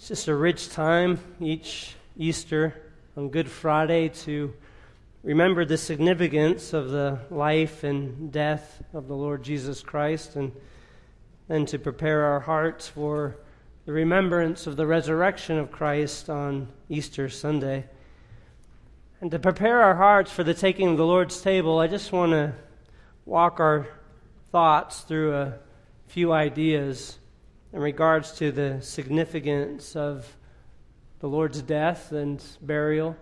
It's just a rich time each Easter on Good Friday to remember the significance of the life and death of the Lord Jesus Christ and then to prepare our hearts for the remembrance of the resurrection of Christ on Easter Sunday. And to prepare our hearts for the taking of the Lord's table, I just want to walk our thoughts through a few ideas in regards to the significance of the Lord's death and burial,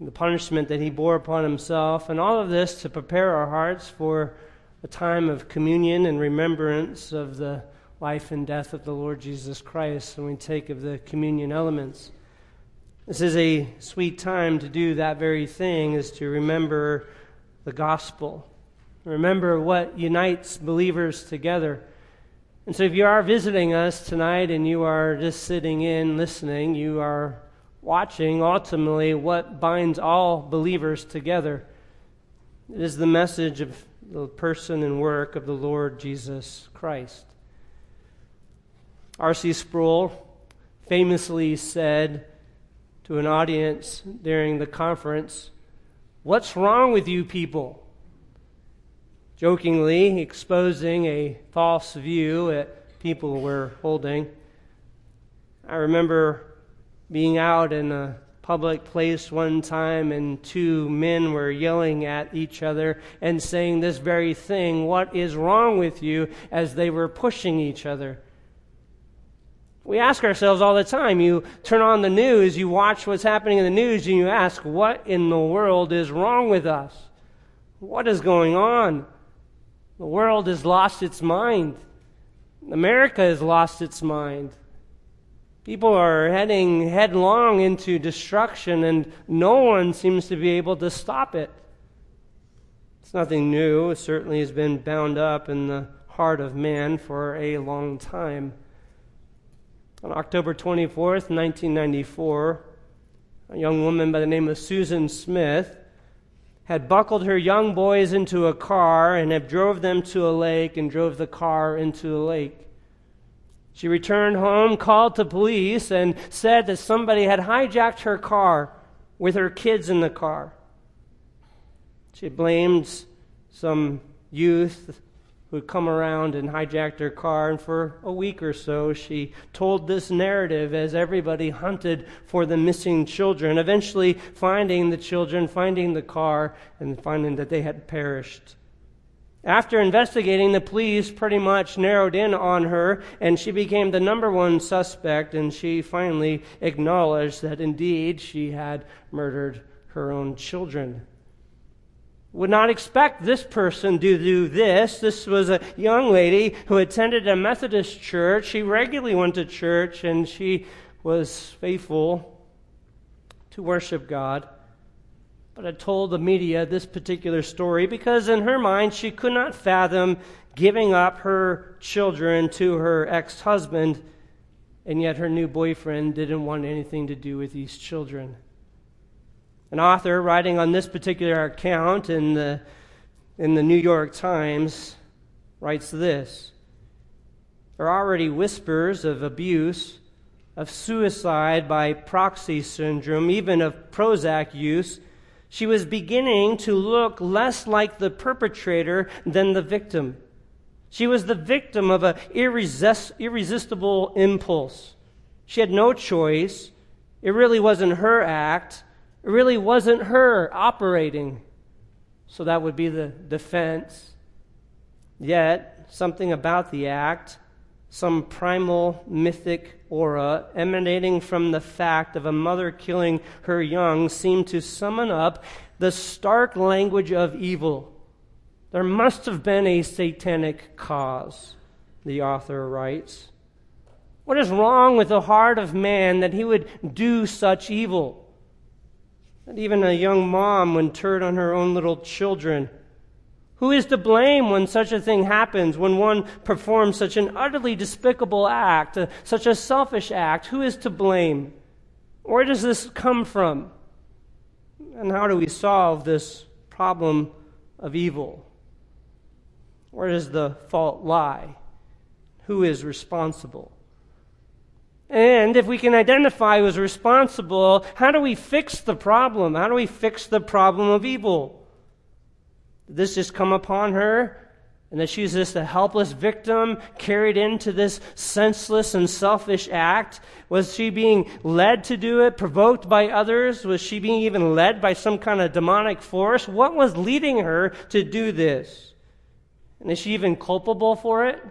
the punishment that he bore upon himself, and all of this to prepare our hearts for a time of communion and remembrance of the life and death of the Lord Jesus Christ when we take of the communion elements. This is a sweet time to do that very thing, is to remember the gospel. Remember what unites believers together. And so, if you are visiting us tonight and you are just sitting in listening, you are watching ultimately what binds all believers together. It is the message of the person and work of the Lord Jesus Christ. R.C. Sproul famously said to an audience during the conference, What's wrong with you people? Jokingly exposing a false view that people were holding. I remember being out in a public place one time and two men were yelling at each other and saying this very thing What is wrong with you? as they were pushing each other. We ask ourselves all the time. You turn on the news, you watch what's happening in the news, and you ask, What in the world is wrong with us? What is going on? The world has lost its mind. America has lost its mind. People are heading headlong into destruction, and no one seems to be able to stop it. It's nothing new. It certainly has been bound up in the heart of man for a long time. On October 24th, 1994, a young woman by the name of Susan Smith had buckled her young boys into a car and had drove them to a lake and drove the car into the lake. She returned home, called the police, and said that somebody had hijacked her car with her kids in the car. She blamed some youth who had come around and hijacked her car. And for a week or so, she told this narrative as everybody hunted for the missing children, eventually finding the children, finding the car, and finding that they had perished. After investigating, the police pretty much narrowed in on her, and she became the number one suspect, and she finally acknowledged that indeed she had murdered her own children would not expect this person to do this. This was a young lady who attended a Methodist church. She regularly went to church and she was faithful to worship God. But I told the media this particular story because in her mind she could not fathom giving up her children to her ex husband, and yet her new boyfriend didn't want anything to do with these children. An author writing on this particular account in the, in the New York Times writes this There are already whispers of abuse, of suicide by proxy syndrome, even of Prozac use. She was beginning to look less like the perpetrator than the victim. She was the victim of an irresist- irresistible impulse. She had no choice. It really wasn't her act. It really wasn't her operating. So that would be the defense. Yet, something about the act, some primal mythic aura emanating from the fact of a mother killing her young, seemed to summon up the stark language of evil. There must have been a satanic cause, the author writes. What is wrong with the heart of man that he would do such evil? Even a young mom would turn on her own little children. Who is to blame when such a thing happens, when one performs such an utterly despicable act, uh, such a selfish act? Who is to blame? Where does this come from? And how do we solve this problem of evil? Where does the fault lie? Who is responsible? And if we can identify who's responsible, how do we fix the problem? How do we fix the problem of evil? This just come upon her? And that she's just a helpless victim carried into this senseless and selfish act? Was she being led to do it, provoked by others? Was she being even led by some kind of demonic force? What was leading her to do this? And is she even culpable for it?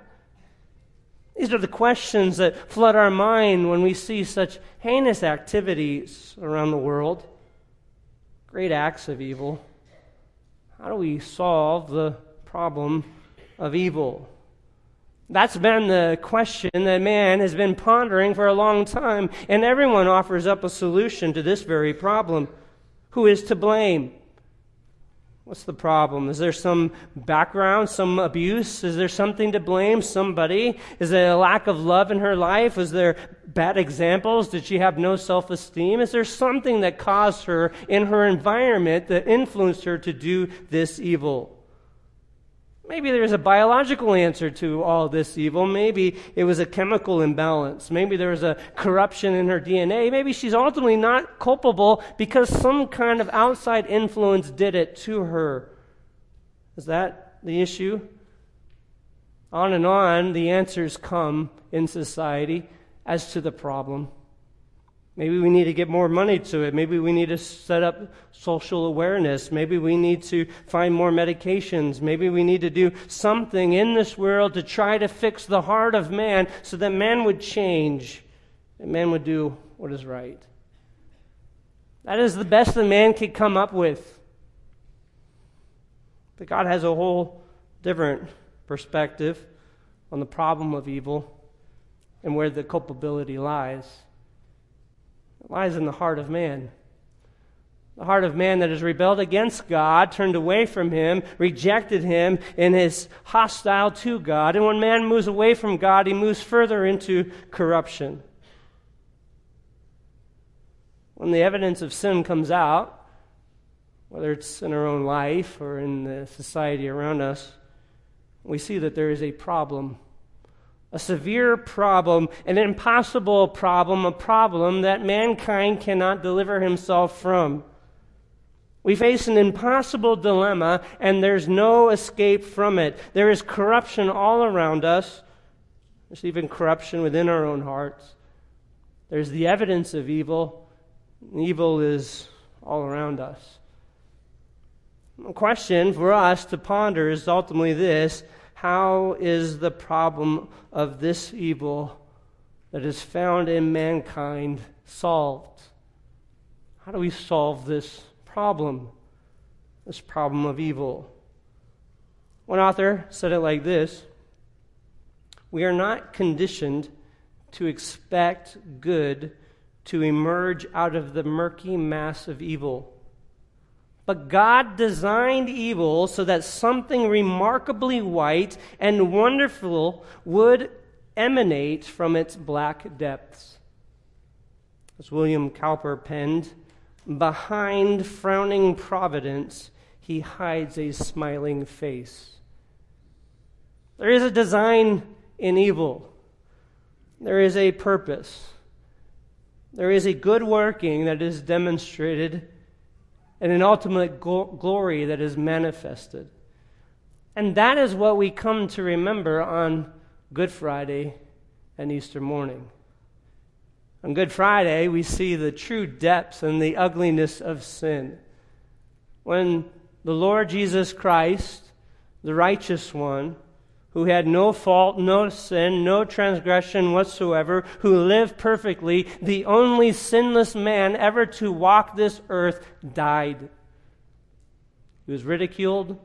These are the questions that flood our mind when we see such heinous activities around the world, great acts of evil. How do we solve the problem of evil? That's been the question that man has been pondering for a long time, and everyone offers up a solution to this very problem. Who is to blame? What's the problem? Is there some background, some abuse? Is there something to blame? Somebody? Is there a lack of love in her life? Is there bad examples? Did she have no self esteem? Is there something that caused her in her environment that influenced her to do this evil? Maybe there's a biological answer to all this evil. Maybe it was a chemical imbalance. Maybe there was a corruption in her DNA. Maybe she's ultimately not culpable because some kind of outside influence did it to her. Is that the issue? On and on, the answers come in society as to the problem. Maybe we need to get more money to it. Maybe we need to set up social awareness. Maybe we need to find more medications. Maybe we need to do something in this world to try to fix the heart of man so that man would change and man would do what is right. That is the best that man could come up with. But God has a whole different perspective on the problem of evil and where the culpability lies. It lies in the heart of man. The heart of man that has rebelled against God, turned away from Him, rejected Him, and is hostile to God. And when man moves away from God, he moves further into corruption. When the evidence of sin comes out, whether it's in our own life or in the society around us, we see that there is a problem a severe problem, an impossible problem, a problem that mankind cannot deliver himself from. We face an impossible dilemma, and there's no escape from it. There is corruption all around us. There's even corruption within our own hearts. There's the evidence of evil. Evil is all around us. The question for us to ponder is ultimately this how is the problem of this evil that is found in mankind solved? How do we solve this problem, this problem of evil? One author said it like this We are not conditioned to expect good to emerge out of the murky mass of evil. But God designed evil so that something remarkably white and wonderful would emanate from its black depths. As William Cowper penned, behind frowning providence, he hides a smiling face. There is a design in evil. There is a purpose. There is a good working that is demonstrated and an ultimate glory that is manifested. And that is what we come to remember on Good Friday and Easter morning. On Good Friday, we see the true depths and the ugliness of sin. When the Lord Jesus Christ, the righteous one, who had no fault, no sin, no transgression whatsoever, who lived perfectly, the only sinless man ever to walk this earth, died. He was ridiculed,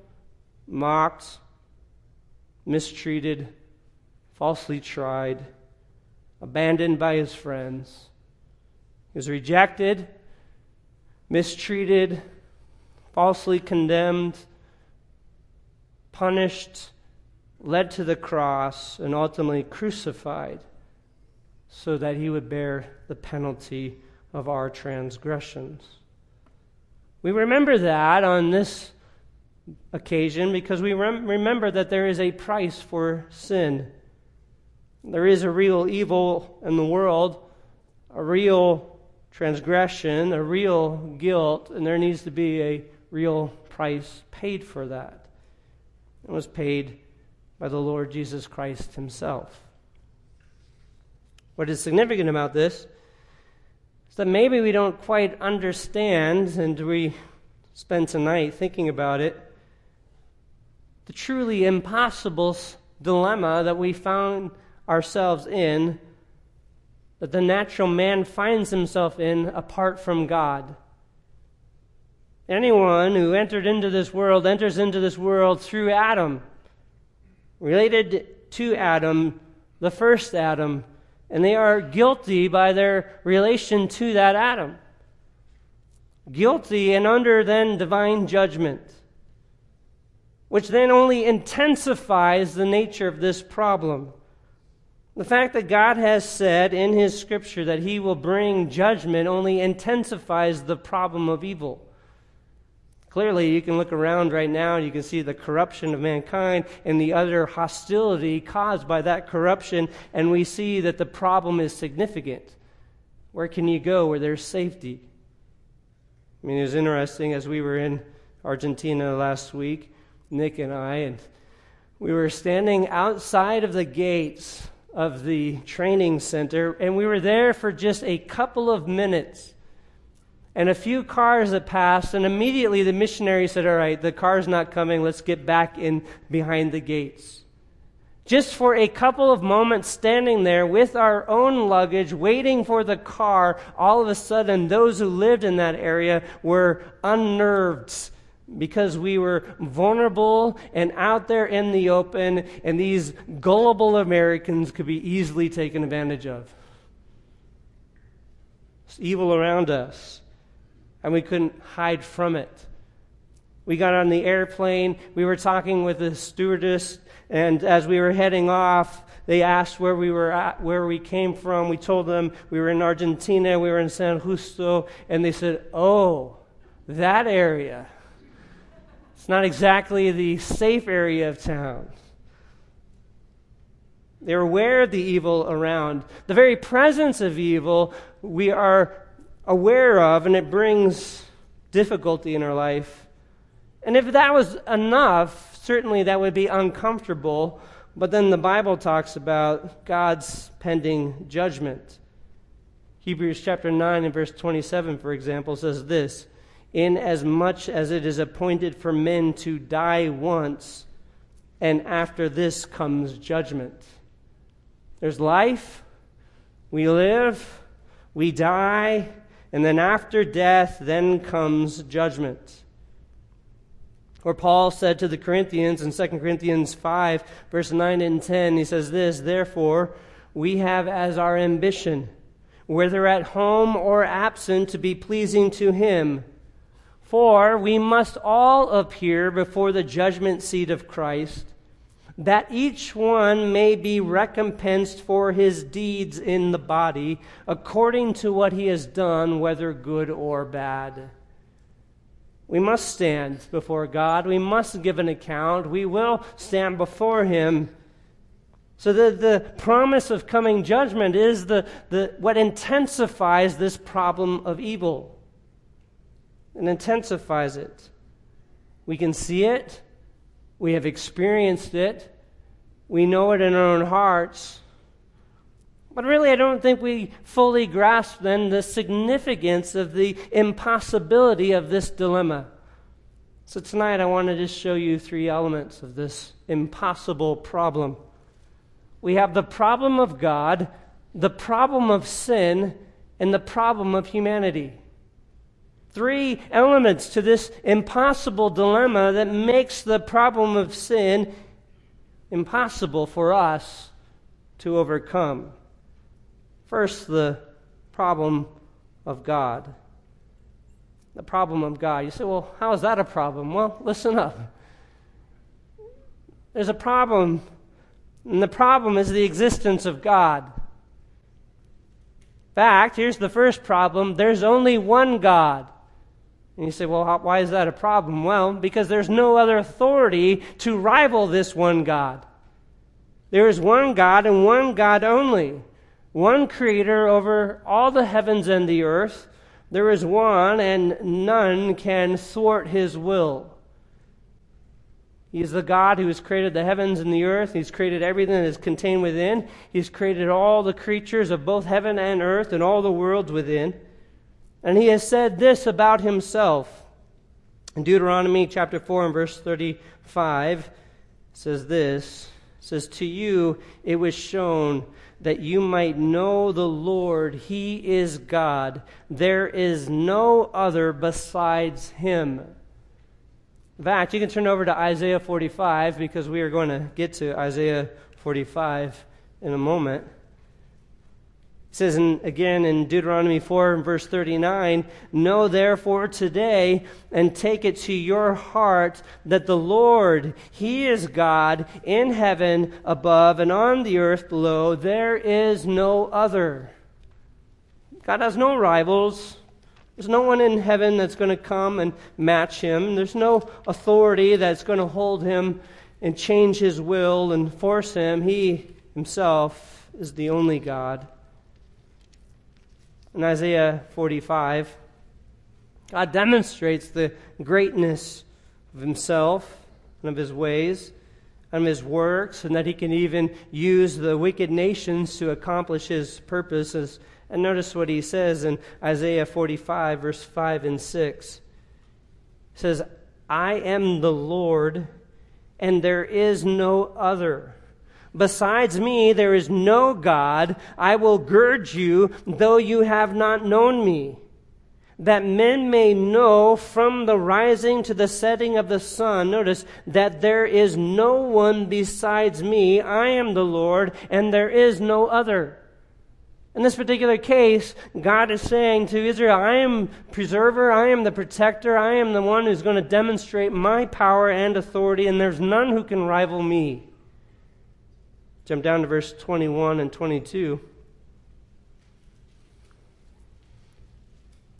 mocked, mistreated, falsely tried, abandoned by his friends. He was rejected, mistreated, falsely condemned, punished, led to the cross, and ultimately crucified so that he would bear the penalty of our transgressions. We remember that on this occasion because we rem- remember that there is a price for sin. There is a real evil in the world, a real transgression, a real guilt, and there needs to be a real price paid for that. It was paid by the Lord Jesus Christ himself. What is significant about this is that maybe we don't quite understand, and we spend tonight thinking about it, the truly impossible dilemma that we found ourselves in, that the natural man finds himself in apart from God. Anyone who entered into this world enters into this world through Adam, related to Adam, the first Adam, and they are guilty by their relation to that Adam. Guilty and under then divine judgment, which then only intensifies the nature of this problem. The fact that God has said in His Scripture that He will bring judgment only intensifies the problem of evil. Clearly, you can look around right now and you can see the corruption of mankind and the utter hostility caused by that corruption, and we see that the problem is significant. Where can you go where there's safety? I mean, it was interesting as we were in Argentina last week, Nick and I, and we were standing outside of the gates of the training center, and we were there for just a couple of minutes. And a few cars that passed, and immediately the missionary said, All right, the car's not coming, let's get back in behind the gates. Just for a couple of moments standing there with our own luggage, waiting for the car, all of a sudden, those who lived in that area were unnerved because we were vulnerable and out there in the open, and these gullible Americans could be easily taken advantage of. It's evil around us, and we couldn't hide from it. We got on the airplane, we were talking with the stewardess, and as we were heading off, they asked where we were at, where we came from. We told them we were in Argentina, we were in San Justo, and they said, Oh, that area. It's not exactly the safe area of town. They're aware of the evil around. The very presence of evil we are aware of, and it brings difficulty in our life. And if that was enough, certainly that would be uncomfortable. But then the Bible talks about God's pending judgment. Hebrews chapter 9 and verse 27, for example, says this Inasmuch as it is appointed for men to die once, and after this comes judgment. There's life, we live, we die, and then after death, then comes judgment. Or Paul said to the Corinthians in 2 Corinthians 5, verse 9 and 10, he says this Therefore, we have as our ambition, whether at home or absent, to be pleasing to him. For we must all appear before the judgment seat of Christ, that each one may be recompensed for his deeds in the body, according to what he has done, whether good or bad. We must stand before God. We must give an account. We will stand before Him. So the, the promise of coming judgment is the, the, what intensifies this problem of evil and intensifies it. We can see it, we have experienced it, we know it in our own hearts. But really, I don't think we fully grasp then the significance of the impossibility of this dilemma. So tonight, I want to just show you three elements of this impossible problem. We have the problem of God, the problem of sin, and the problem of humanity. Three elements to this impossible dilemma that makes the problem of sin impossible for us to overcome. First, the problem of God. The problem of God. You say, well, how is that a problem? Well, listen up. There's a problem, and the problem is the existence of God. In fact, here's the first problem there's only one God. And you say, well, how, why is that a problem? Well, because there's no other authority to rival this one God. There is one God and one God only, one creator over all the heavens and the earth. There is one, and none can thwart his will. He is the God who has created the heavens and the earth. He's created everything that is contained within. He's created all the creatures of both heaven and earth and all the worlds within. And he has said this about himself. In Deuteronomy chapter 4 and verse 35 says this says to you it was shown that you might know the Lord he is God there is no other besides him in fact, you can turn over to Isaiah 45 because we are going to get to Isaiah 45 in a moment. It says in, again in Deuteronomy 4 verse 39, Know therefore today and take it to your heart that the Lord, He is God in heaven above and on the earth below. There is no other. God has no rivals. There's no one in heaven that's going to come and match him. There's no authority that's going to hold him and change his will and force him. He himself is the only God. In Isaiah 45, God demonstrates the greatness of himself and of his ways and of his works, and that he can even use the wicked nations to accomplish his purposes and notice what he says in Isaiah 45, verse 5 and 6. He says, I am the Lord, and there is no other. Besides me, there is no God. I will gird you, though you have not known me, that men may know from the rising to the setting of the sun. Notice that there is no one besides me. I am the Lord, and there is no other. In this particular case, God is saying to Israel, I am preserver, I am the protector, I am the one who's going to demonstrate my power and authority, and there's none who can rival me. Jump down to verse 21 and 22.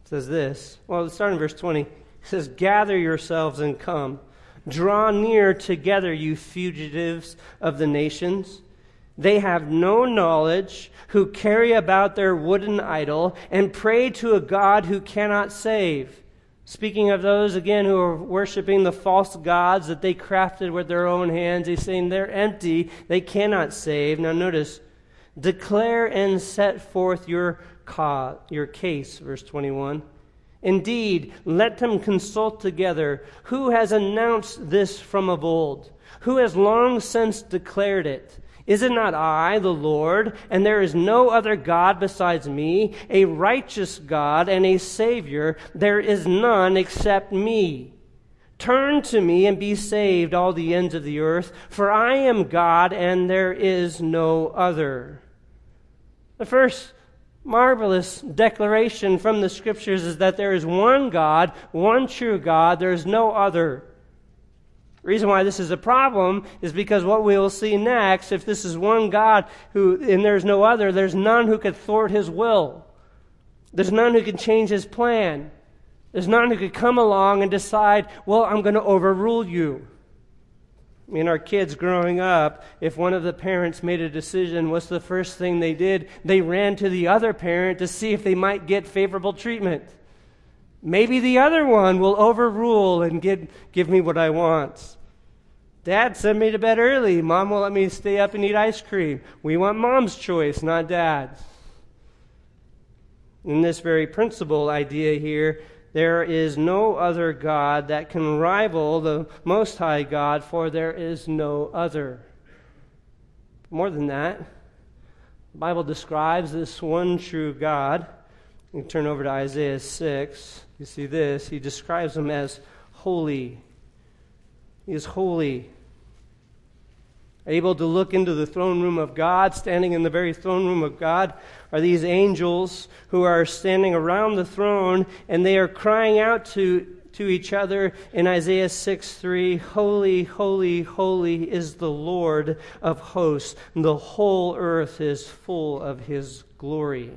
It says this. Well, let's start in verse 20. It says, Gather yourselves and come. Draw near together, you fugitives of the nations. They have no knowledge, who carry about their wooden idol and pray to a God who cannot save. Speaking of those, again, who are worshiping the false gods that they crafted with their own hands, he's saying they're empty, they cannot save. Now, notice, declare and set forth your, cause, your case, verse 21. Indeed, let them consult together. Who has announced this from of old? Who has long since declared it? Is it not I, the Lord, and there is no other God besides me, a righteous God and a Savior? There is none except me. Turn to me and be saved, all the ends of the earth, for I am God and there is no other. The first marvelous declaration from the scriptures is that there is one God, one true God, there is no other. The reason why this is a problem is because what we will see next, if this is one God who, and there's no other, there's none who could thwart his will. There's none who can change his plan. There's none who could come along and decide, well, I'm going to overrule you. I mean, our kids growing up, if one of the parents made a decision, what's the first thing they did? They ran to the other parent to see if they might get favorable treatment. Maybe the other one will overrule and give, give me what I want. Dad sent me to bed early. Mom will let me stay up and eat ice cream. We want mom's choice, not dad's. In this very principle idea here, there is no other God that can rival the Most High God, for there is no other. More than that, the Bible describes this one true God. You turn over to Isaiah 6 you see this. He describes him as holy. He is holy. Able to look into the throne room of God, standing in the very throne room of God, are these angels who are standing around the throne and they are crying out to, to each other in Isaiah 6 3 Holy, holy, holy is the Lord of hosts. The whole earth is full of his glory.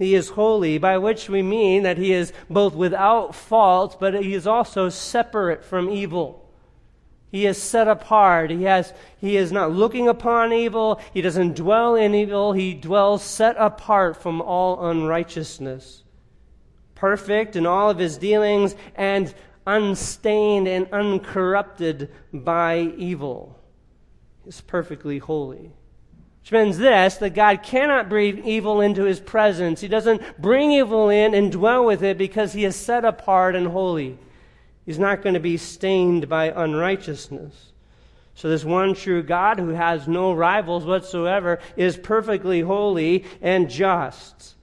He is holy, by which we mean that he is both without fault, but he is also separate from evil. He is set apart. He, has, he is not looking upon evil. He doesn't dwell in evil. He dwells set apart from all unrighteousness. Perfect in all of his dealings and unstained and uncorrupted by evil. He's perfectly holy. Which means this that God cannot bring evil into his presence. He doesn't bring evil in and dwell with it because he is set apart and holy. He's not going to be stained by unrighteousness. So, this one true God who has no rivals whatsoever is perfectly holy and just.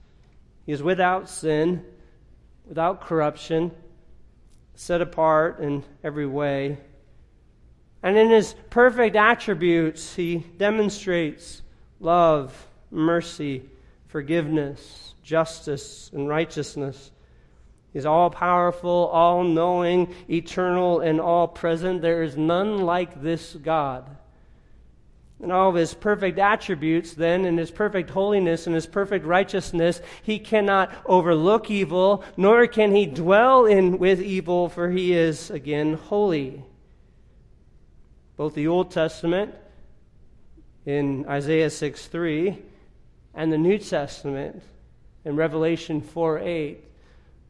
He is without sin, without corruption, set apart in every way. And in his perfect attributes, he demonstrates love, mercy, forgiveness, justice, and righteousness. He's all powerful, all knowing, eternal, and all present. There is none like this God. And all of his perfect attributes, then, and his perfect holiness and his perfect righteousness, he cannot overlook evil, nor can he dwell in with evil, for he is, again, holy. Both the Old Testament in Isaiah 6 3 and the New Testament in Revelation 4 8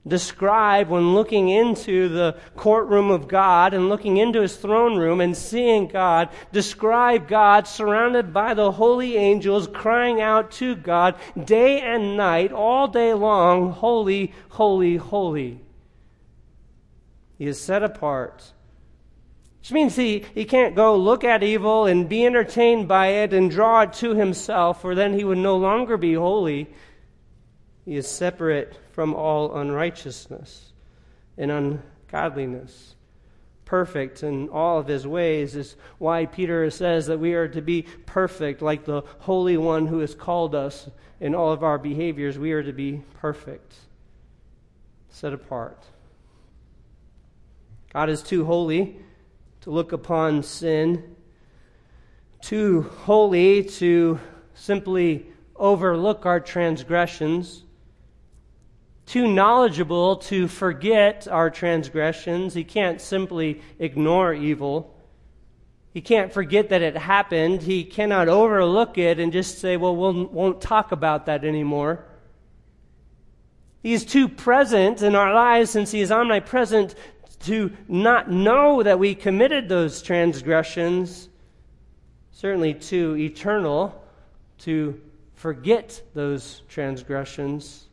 describe when looking into the courtroom of God and looking into his throne room and seeing God, describe God surrounded by the holy angels crying out to God day and night, all day long, Holy, holy, holy. He is set apart. Which means he, he can't go look at evil and be entertained by it and draw it to himself, for then he would no longer be holy. He is separate from all unrighteousness and ungodliness. Perfect in all of his ways is why Peter says that we are to be perfect, like the Holy One who has called us in all of our behaviors. We are to be perfect, set apart. God is too holy to look upon sin, too holy to simply overlook our transgressions too knowledgeable to forget our transgressions. He can't simply ignore evil. He can't forget that it happened. He cannot overlook it and just say, well, we won't talk about that anymore. He is too present in our lives since He is omnipresent to not know that we committed those transgressions. Certainly too eternal to forget those transgressions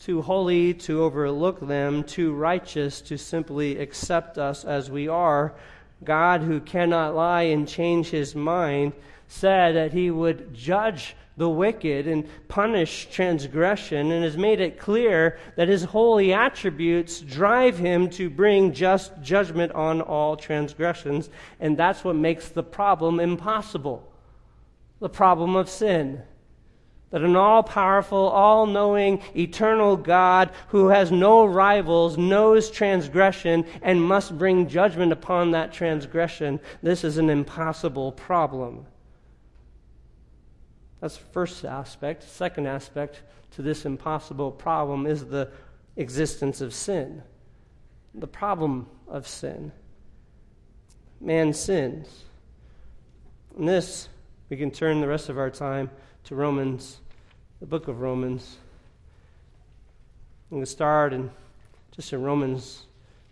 too holy to overlook them, too righteous to simply accept us as we are. God, who cannot lie and change his mind, said that he would judge the wicked and punish transgression, and has made it clear that his holy attributes drive him to bring just judgment on all transgressions, and that's what makes the problem impossible the problem of sin that an all powerful, all knowing, eternal God who has no rivals knows transgression and must bring judgment upon that transgression. This is an impossible problem. That's the first aspect. Second aspect to this impossible problem is the existence of sin. The problem of sin. Man sins. And this, we can turn the rest of our time to Romans, the book of Romans. I'm going to start in just in Romans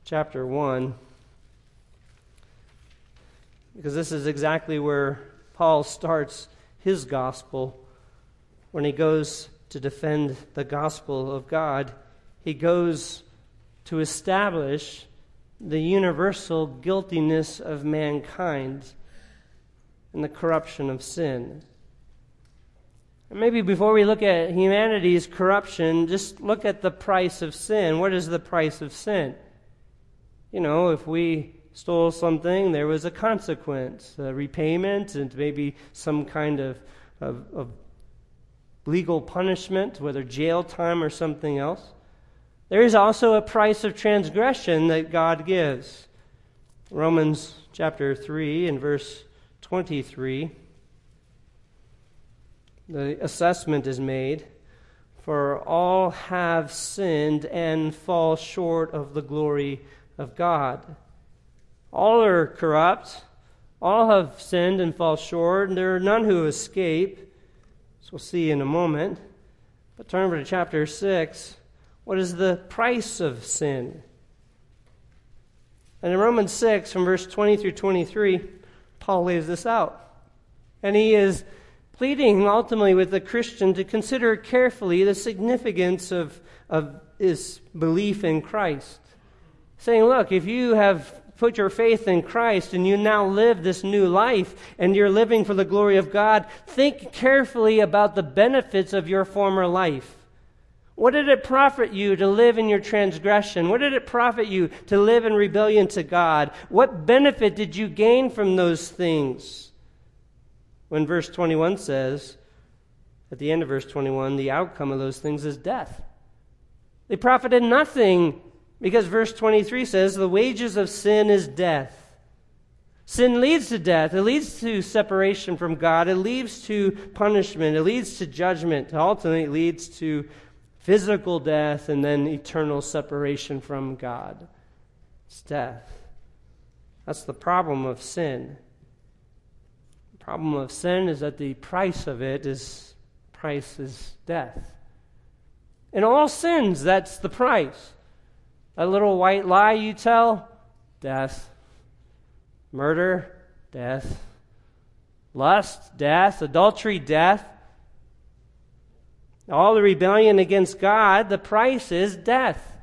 chapter 1, because this is exactly where Paul starts his gospel when he goes to defend the gospel of God. He goes to establish the universal guiltiness of mankind and the corruption of sin. Maybe before we look at humanity's corruption, just look at the price of sin. What is the price of sin? You know, if we stole something, there was a consequence, a repayment, and maybe some kind of, of, of legal punishment, whether jail time or something else. There is also a price of transgression that God gives. Romans chapter 3 and verse 23 the assessment is made for all have sinned and fall short of the glory of God. All are corrupt. All have sinned and fall short, and there are none who escape. As we'll see in a moment. But turn over to chapter 6. What is the price of sin? And in Romans 6, from verse 20 through 23, Paul lays this out. And he is pleading ultimately with the Christian to consider carefully the significance of, of his belief in Christ. Saying, look, if you have put your faith in Christ and you now live this new life and you're living for the glory of God, think carefully about the benefits of your former life. What did it profit you to live in your transgression? What did it profit you to live in rebellion to God? What benefit did you gain from those things? When verse 21 says, at the end of verse 21, the outcome of those things is death. They profited nothing because verse 23 says, the wages of sin is death. Sin leads to death. It leads to separation from God. It leads to punishment. It leads to judgment. It ultimately leads to physical death and then eternal separation from God. It's death. That's the problem of sin. The problem of sin is that the price of it is price is death. In all sins, that's the price. A little white lie you tell, death. Murder, death. Lust, death. Adultery, death. All the rebellion against God, the price is death.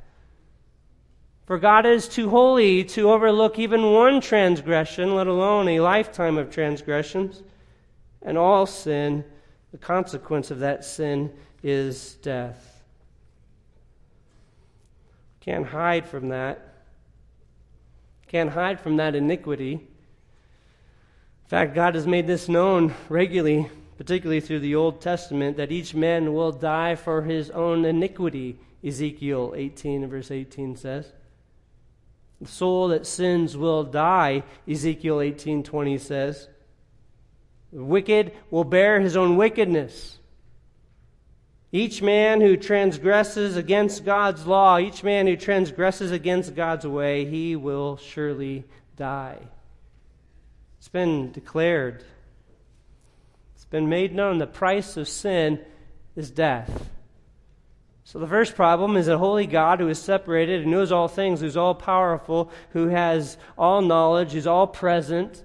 For God is too holy to overlook even one transgression, let alone a lifetime of transgressions. And all sin, the consequence of that sin is death. Can't hide from that. Can't hide from that iniquity. In fact, God has made this known regularly, particularly through the Old Testament, that each man will die for his own iniquity, Ezekiel 18, verse 18 says. The soul that sins will die, Ezekiel 18:20 says. The wicked will bear his own wickedness. Each man who transgresses against God's law, each man who transgresses against God's way, he will surely die. It's been declared, it's been made known the price of sin is death. So the first problem is a holy God who is separated and knows all things, who's all powerful, who has all knowledge, who's all present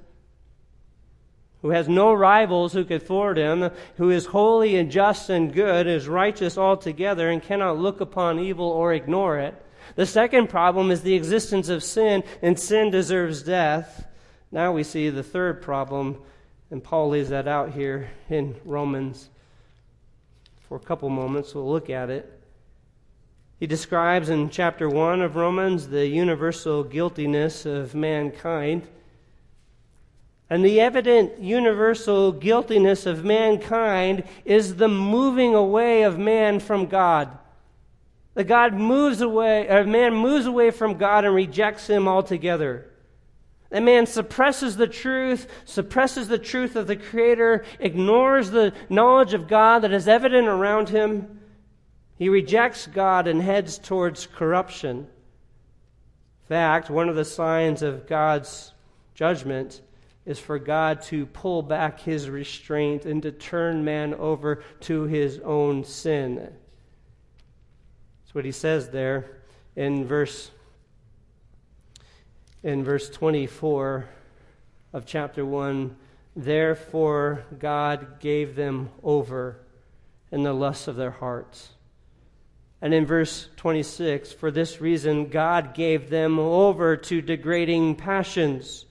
who has no rivals who could thwart him, who is holy and just and good, is righteous altogether, and cannot look upon evil or ignore it. The second problem is the existence of sin, and sin deserves death. Now we see the third problem, and Paul lays that out here in Romans. For a couple moments, we'll look at it. He describes in chapter 1 of Romans the universal guiltiness of mankind. And the evident universal guiltiness of mankind is the moving away of man from God. That God moves away, or man moves away from God and rejects him altogether. That man suppresses the truth, suppresses the truth of the Creator, ignores the knowledge of God that is evident around him. He rejects God and heads towards corruption. In fact, one of the signs of God's judgment is for God to pull back his restraint and to turn man over to his own sin. That's what he says there in verse in verse 24 of chapter 1 therefore God gave them over in the lusts of their hearts and in verse 26 for this reason God gave them over to degrading passions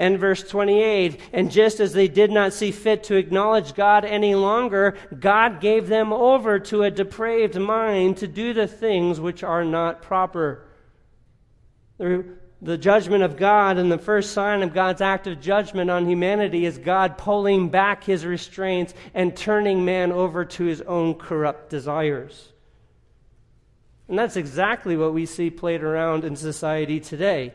and verse 28 And just as they did not see fit to acknowledge God any longer, God gave them over to a depraved mind to do the things which are not proper. The, the judgment of God and the first sign of God's act of judgment on humanity is God pulling back his restraints and turning man over to his own corrupt desires. And that's exactly what we see played around in society today.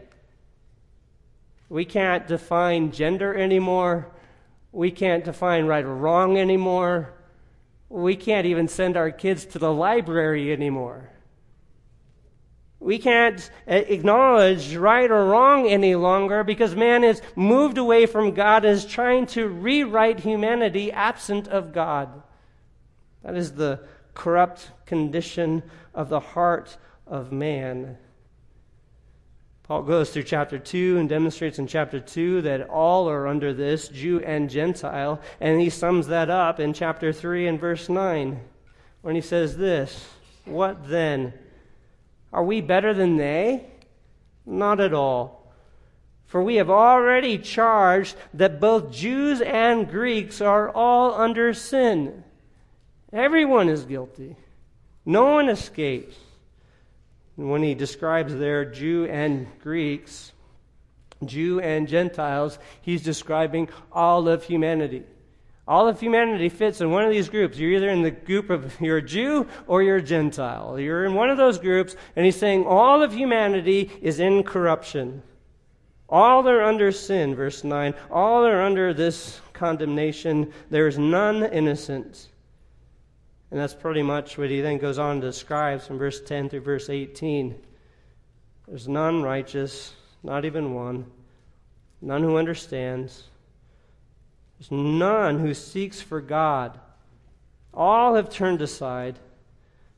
We can't define gender anymore. We can't define right or wrong anymore. We can't even send our kids to the library anymore. We can't uh, acknowledge right or wrong any longer because man is moved away from God and is trying to rewrite humanity absent of God. That is the corrupt condition of the heart of man. Paul goes through chapter 2 and demonstrates in chapter 2 that all are under this, Jew and Gentile, and he sums that up in chapter 3 and verse 9 when he says this What then? Are we better than they? Not at all. For we have already charged that both Jews and Greeks are all under sin. Everyone is guilty. No one escapes. When he describes there Jew and Greeks, Jew and Gentiles, he's describing all of humanity. All of humanity fits in one of these groups. You're either in the group of you're a Jew or you're a Gentile. You're in one of those groups, and he's saying all of humanity is in corruption. All are under sin, verse 9. All are under this condemnation. There is none innocent. And that's pretty much what he then goes on to describe from verse 10 through verse 18. There's none righteous, not even one, none who understands. There's none who seeks for God. All have turned aside.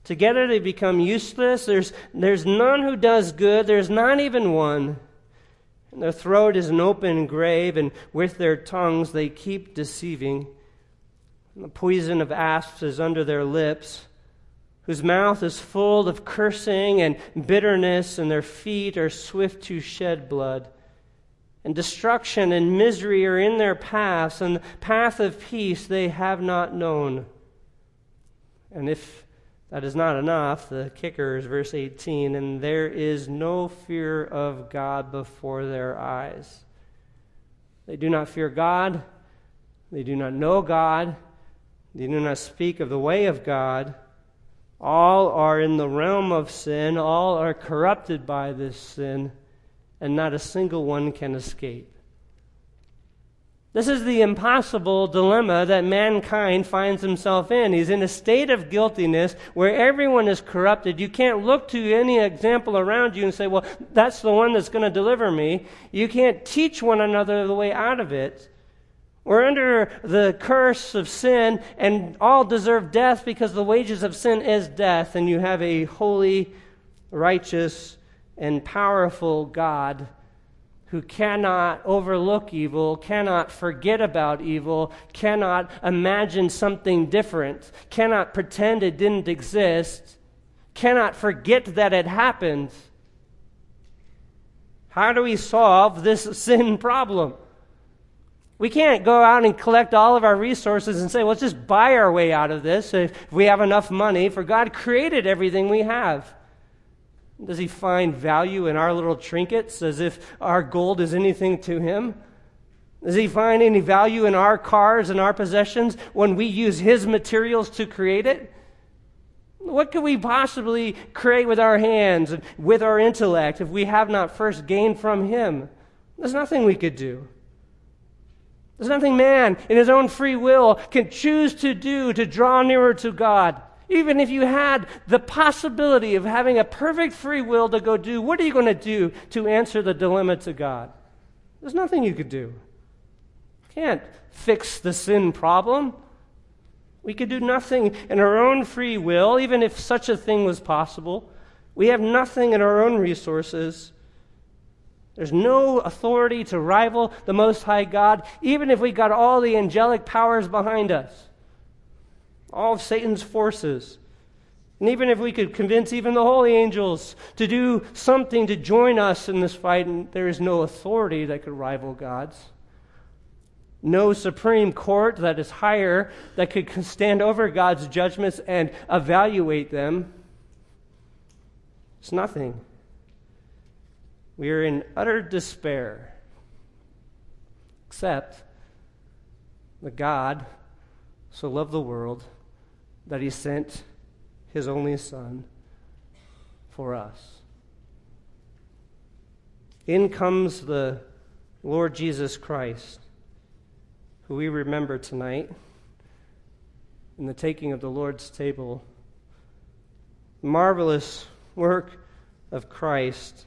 Together they become useless. There's, there's none who does good. There's not even one. And their throat is an open grave, and with their tongues they keep deceiving. The poison of asps is under their lips, whose mouth is full of cursing and bitterness, and their feet are swift to shed blood and destruction and misery are in their paths, and the path of peace they have not known. And if that is not enough, the kicker is verse 18 and there is no fear of God before their eyes. They do not fear God, they do not know God, they do not speak of the way of God. All are in the realm of sin, all are corrupted by this sin and not a single one can escape. This is the impossible dilemma that mankind finds himself in. He's in a state of guiltiness where everyone is corrupted. You can't look to any example around you and say, well, that's the one that's going to deliver me. You can't teach one another the way out of it. We're under the curse of sin and all deserve death because the wages of sin is death, and you have a holy, righteous, and powerful God who cannot overlook evil, cannot forget about evil, cannot imagine something different, cannot pretend it didn't exist, cannot forget that it happened. How do we solve this sin problem? We can't go out and collect all of our resources and say, let's just buy our way out of this if we have enough money, for God created everything we have. Does he find value in our little trinkets as if our gold is anything to him? Does he find any value in our cars and our possessions when we use his materials to create it? What could we possibly create with our hands and with our intellect if we have not first gained from him? There's nothing we could do. There's nothing man, in his own free will, can choose to do to draw nearer to God. Even if you had the possibility of having a perfect free will to go do, what are you going to do to answer the dilemma to God? There's nothing you could do. You can't fix the sin problem. We could do nothing in our own free will, even if such a thing was possible. We have nothing in our own resources. There's no authority to rival the Most High God, even if we got all the angelic powers behind us all of Satan's forces. And even if we could convince even the holy angels to do something to join us in this fight, there is no authority that could rival God's. No supreme court that is higher that could stand over God's judgments and evaluate them. It's nothing. We are in utter despair, except that God so loved the world that he sent his only Son for us. In comes the Lord Jesus Christ, who we remember tonight in the taking of the Lord's table. Marvelous work of Christ,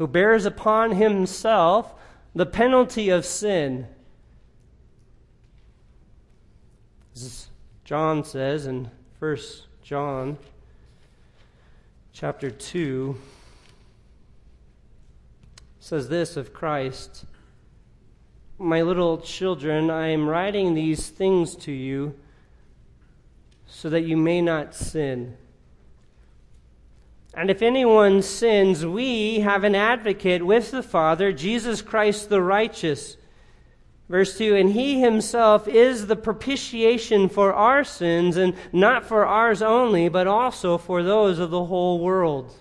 who bears upon himself the penalty of sin. As John says in 1 John chapter 2 says this of Christ My little children, I am writing these things to you so that you may not sin. And if anyone sins, we have an advocate with the Father, Jesus Christ the righteous. Verse 2 And he himself is the propitiation for our sins, and not for ours only, but also for those of the whole world.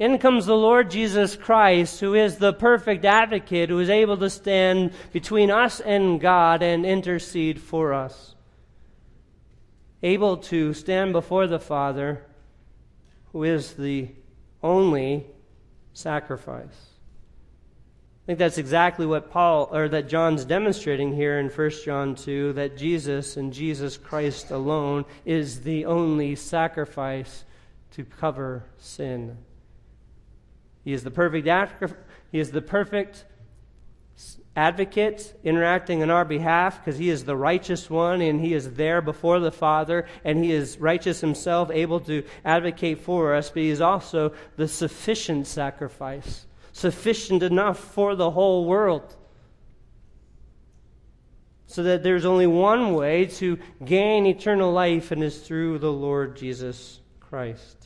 In comes the Lord Jesus Christ, who is the perfect advocate, who is able to stand between us and God and intercede for us. Able to stand before the Father who is the only sacrifice. I think that's exactly what Paul or that John's demonstrating here in 1 John 2 that Jesus and Jesus Christ alone is the only sacrifice to cover sin. He is the perfect he is the perfect advocate interacting on our behalf because he is the righteous one and he is there before the Father and he is righteous himself, able to advocate for us, but he is also the sufficient sacrifice, sufficient enough for the whole world. So that there's only one way to gain eternal life, and is through the Lord Jesus Christ.